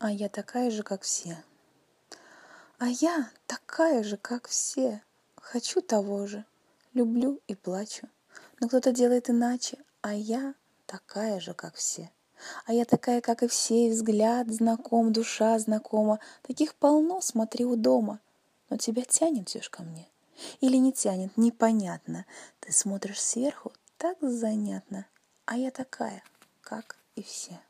а я такая же, как все. А я такая же, как все. Хочу того же, люблю и плачу. Но кто-то делает иначе, а я такая же, как все. А я такая, как и все, и взгляд знаком, душа знакома. Таких полно, смотри у дома. Но тебя тянет все ж ко мне. Или не тянет, непонятно. Ты смотришь сверху, так занятно. А я такая, как и все.